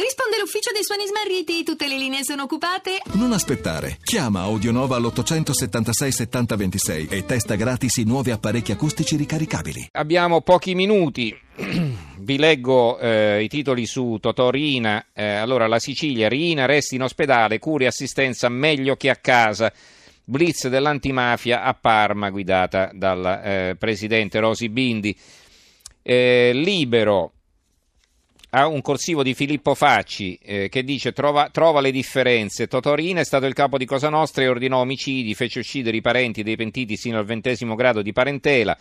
Risponde l'ufficio dei suoni smarriti, tutte le linee sono occupate. Non aspettare. Chiama Audionova all'876 7026 e testa gratis i nuovi apparecchi acustici ricaricabili. Abbiamo pochi minuti. Vi leggo eh, i titoli su Totò Rina. Eh, allora, la Sicilia, Rina resti in ospedale, cure e assistenza meglio che a casa. Blitz dell'antimafia a Parma, guidata dal eh, presidente Rosi Bindi. Eh, libero ha un corsivo di Filippo Facci eh, che dice trova, trova, le differenze. Totorina è stato il capo di Cosa Nostra e ordinò omicidi, fece uccidere i parenti dei pentiti sino al ventesimo grado di parentela,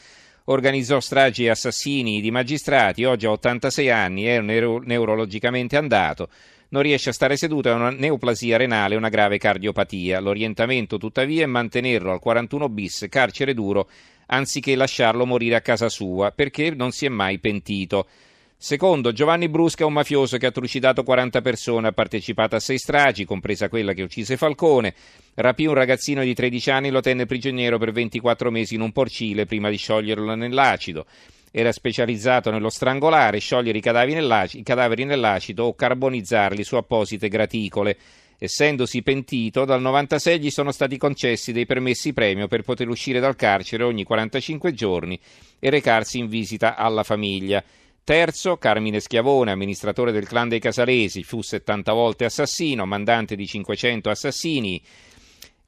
organizzò stragi e assassini di magistrati, oggi ha 86 anni, è neuro- neurologicamente andato, non riesce a stare seduto, ha una neoplasia renale e una grave cardiopatia. L'orientamento tuttavia è mantenerlo al 41 bis, carcere duro, anziché lasciarlo morire a casa sua, perché non si è mai pentito. Secondo, Giovanni Brusca è un mafioso che ha trucidato 40 persone, ha partecipato a sei stragi, compresa quella che uccise Falcone, rapì un ragazzino di 13 anni e lo tenne prigioniero per 24 mesi in un porcile prima di scioglierlo nell'acido. Era specializzato nello strangolare, sciogliere i cadaveri, nell'acido, i cadaveri nell'acido o carbonizzarli su apposite graticole. Essendosi pentito, dal 96 gli sono stati concessi dei permessi premio per poter uscire dal carcere ogni 45 giorni e recarsi in visita alla famiglia. Terzo, Carmine Schiavone, amministratore del clan dei Casalesi, fu 70 volte assassino, mandante di 500 assassini,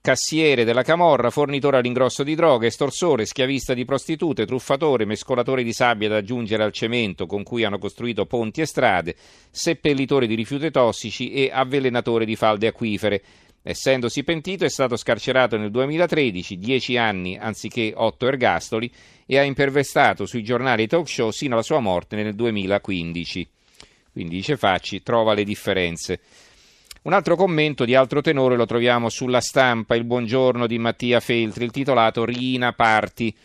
cassiere della Camorra, fornitore all'ingrosso di droghe, estorsore, schiavista di prostitute, truffatore, mescolatore di sabbia da aggiungere al cemento con cui hanno costruito ponti e strade, seppellitore di rifiuti tossici e avvelenatore di falde acquifere. Essendosi pentito è stato scarcerato nel 2013, 10 anni anziché 8 ergastoli, e ha impervestato sui giornali e talk show sino alla sua morte nel 2015. Quindi dice Facci, trova le differenze. Un altro commento di altro tenore lo troviamo sulla stampa, il buongiorno di Mattia Feltri, il titolato Rina Parti.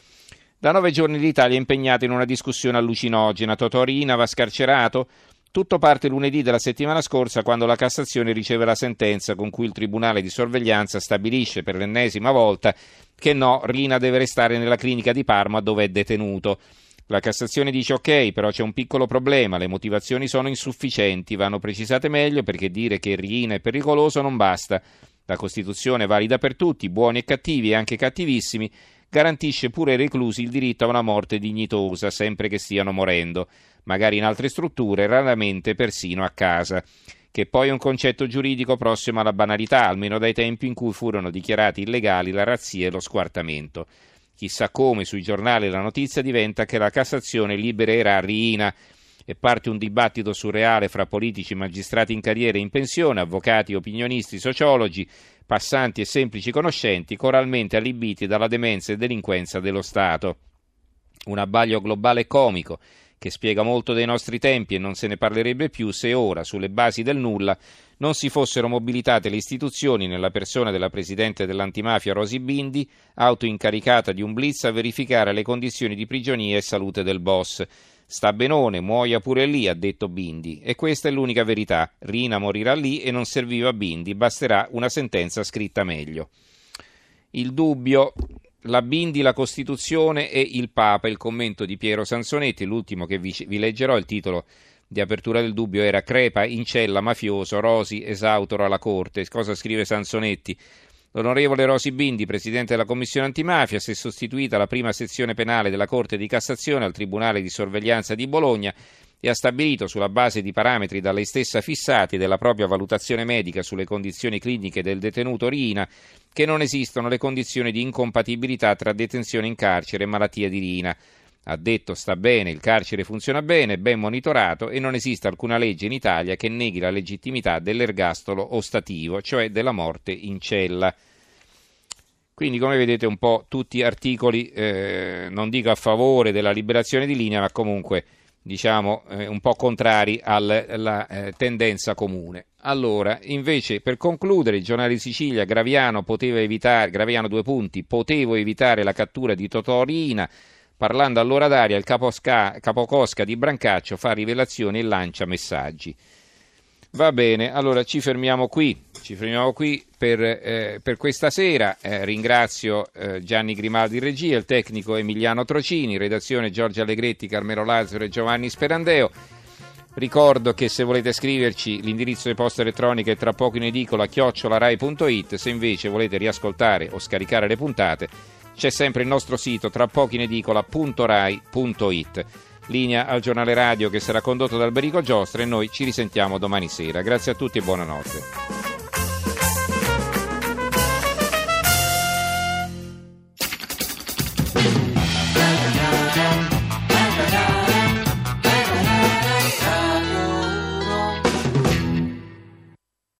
Da nove giorni l'Italia è impegnata in una discussione allucinogena. Totò Rina va scarcerato? Tutto parte lunedì della settimana scorsa quando la Cassazione riceve la sentenza con cui il Tribunale di sorveglianza stabilisce per l'ennesima volta che no, Rina deve restare nella clinica di Parma dove è detenuto. La Cassazione dice ok, però c'è un piccolo problema, le motivazioni sono insufficienti, vanno precisate meglio perché dire che Rina è pericoloso non basta. La Costituzione è valida per tutti, buoni e cattivi e anche cattivissimi, garantisce pure ai reclusi il diritto a una morte dignitosa, sempre che stiano morendo, magari in altre strutture, raramente persino a casa, che poi è un concetto giuridico prossimo alla banalità, almeno dai tempi in cui furono dichiarati illegali la razzia e lo squartamento. Chissà come sui giornali la notizia diventa che la Cassazione libererà Riina e parte un dibattito surreale fra politici, magistrati in carriera e in pensione, avvocati, opinionisti, sociologi, passanti e semplici conoscenti, coralmente allibiti dalla demenza e delinquenza dello Stato. Un abbaglio globale comico che spiega molto dei nostri tempi e non se ne parlerebbe più se ora, sulle basi del nulla, non si fossero mobilitate le istituzioni nella persona della presidente dell'antimafia Rosi Bindi, autoincaricata di un blitz a verificare le condizioni di prigionia e salute del boss. Sta benone, muoia pure lì, ha detto Bindi. E questa è l'unica verità. Rina morirà lì e non serviva Bindi, basterà una sentenza scritta meglio. Il dubbio la Bindi, la Costituzione e il Papa, il commento di Piero Sansonetti, l'ultimo che vi, vi leggerò, il titolo di apertura del dubbio era Crepa, Incella, mafioso, Rosi, esautoro alla Corte. Cosa scrive Sansonetti? L'onorevole Rosi Bindi, presidente della Commissione antimafia, si è sostituita alla prima sezione penale della Corte di Cassazione al Tribunale di sorveglianza di Bologna e ha stabilito, sulla base di parametri da lei stessa fissati e della propria valutazione medica sulle condizioni cliniche del detenuto Rina, che non esistono le condizioni di incompatibilità tra detenzione in carcere e malattia di Rina. Ha detto sta bene, il carcere funziona bene, ben monitorato e non esiste alcuna legge in Italia che neghi la legittimità dell'ergastolo ostativo, cioè della morte in cella. Quindi, come vedete, un po' tutti articoli, eh, non dico a favore della liberazione di linea, ma comunque diciamo eh, un po' contrari alla eh, tendenza comune. Allora, invece, per concludere, il giornale di Sicilia, Graviano poteva evitare, Graviano due punti, potevo evitare la cattura di Totorina, parlando all'ora d'aria il caposca, capocosca di Brancaccio fa rivelazioni e lancia messaggi. Va bene, allora ci fermiamo qui, ci fermiamo qui per, eh, per questa sera. Eh, ringrazio eh, Gianni Grimaldi regia, il tecnico Emiliano Trocini, redazione Giorgio Allegretti, Carmelo Lazzaro e Giovanni Sperandeo. Ricordo che se volete scriverci l'indirizzo di posta elettronica è tra poco in edicola chiocciolarai.it, se invece volete riascoltare o scaricare le puntate c'è sempre il nostro sito tra pochi in edicola.rai.it. Linea al giornale radio che sarà condotto da Alberico Giostra e noi ci risentiamo domani sera. Grazie a tutti e buonanotte.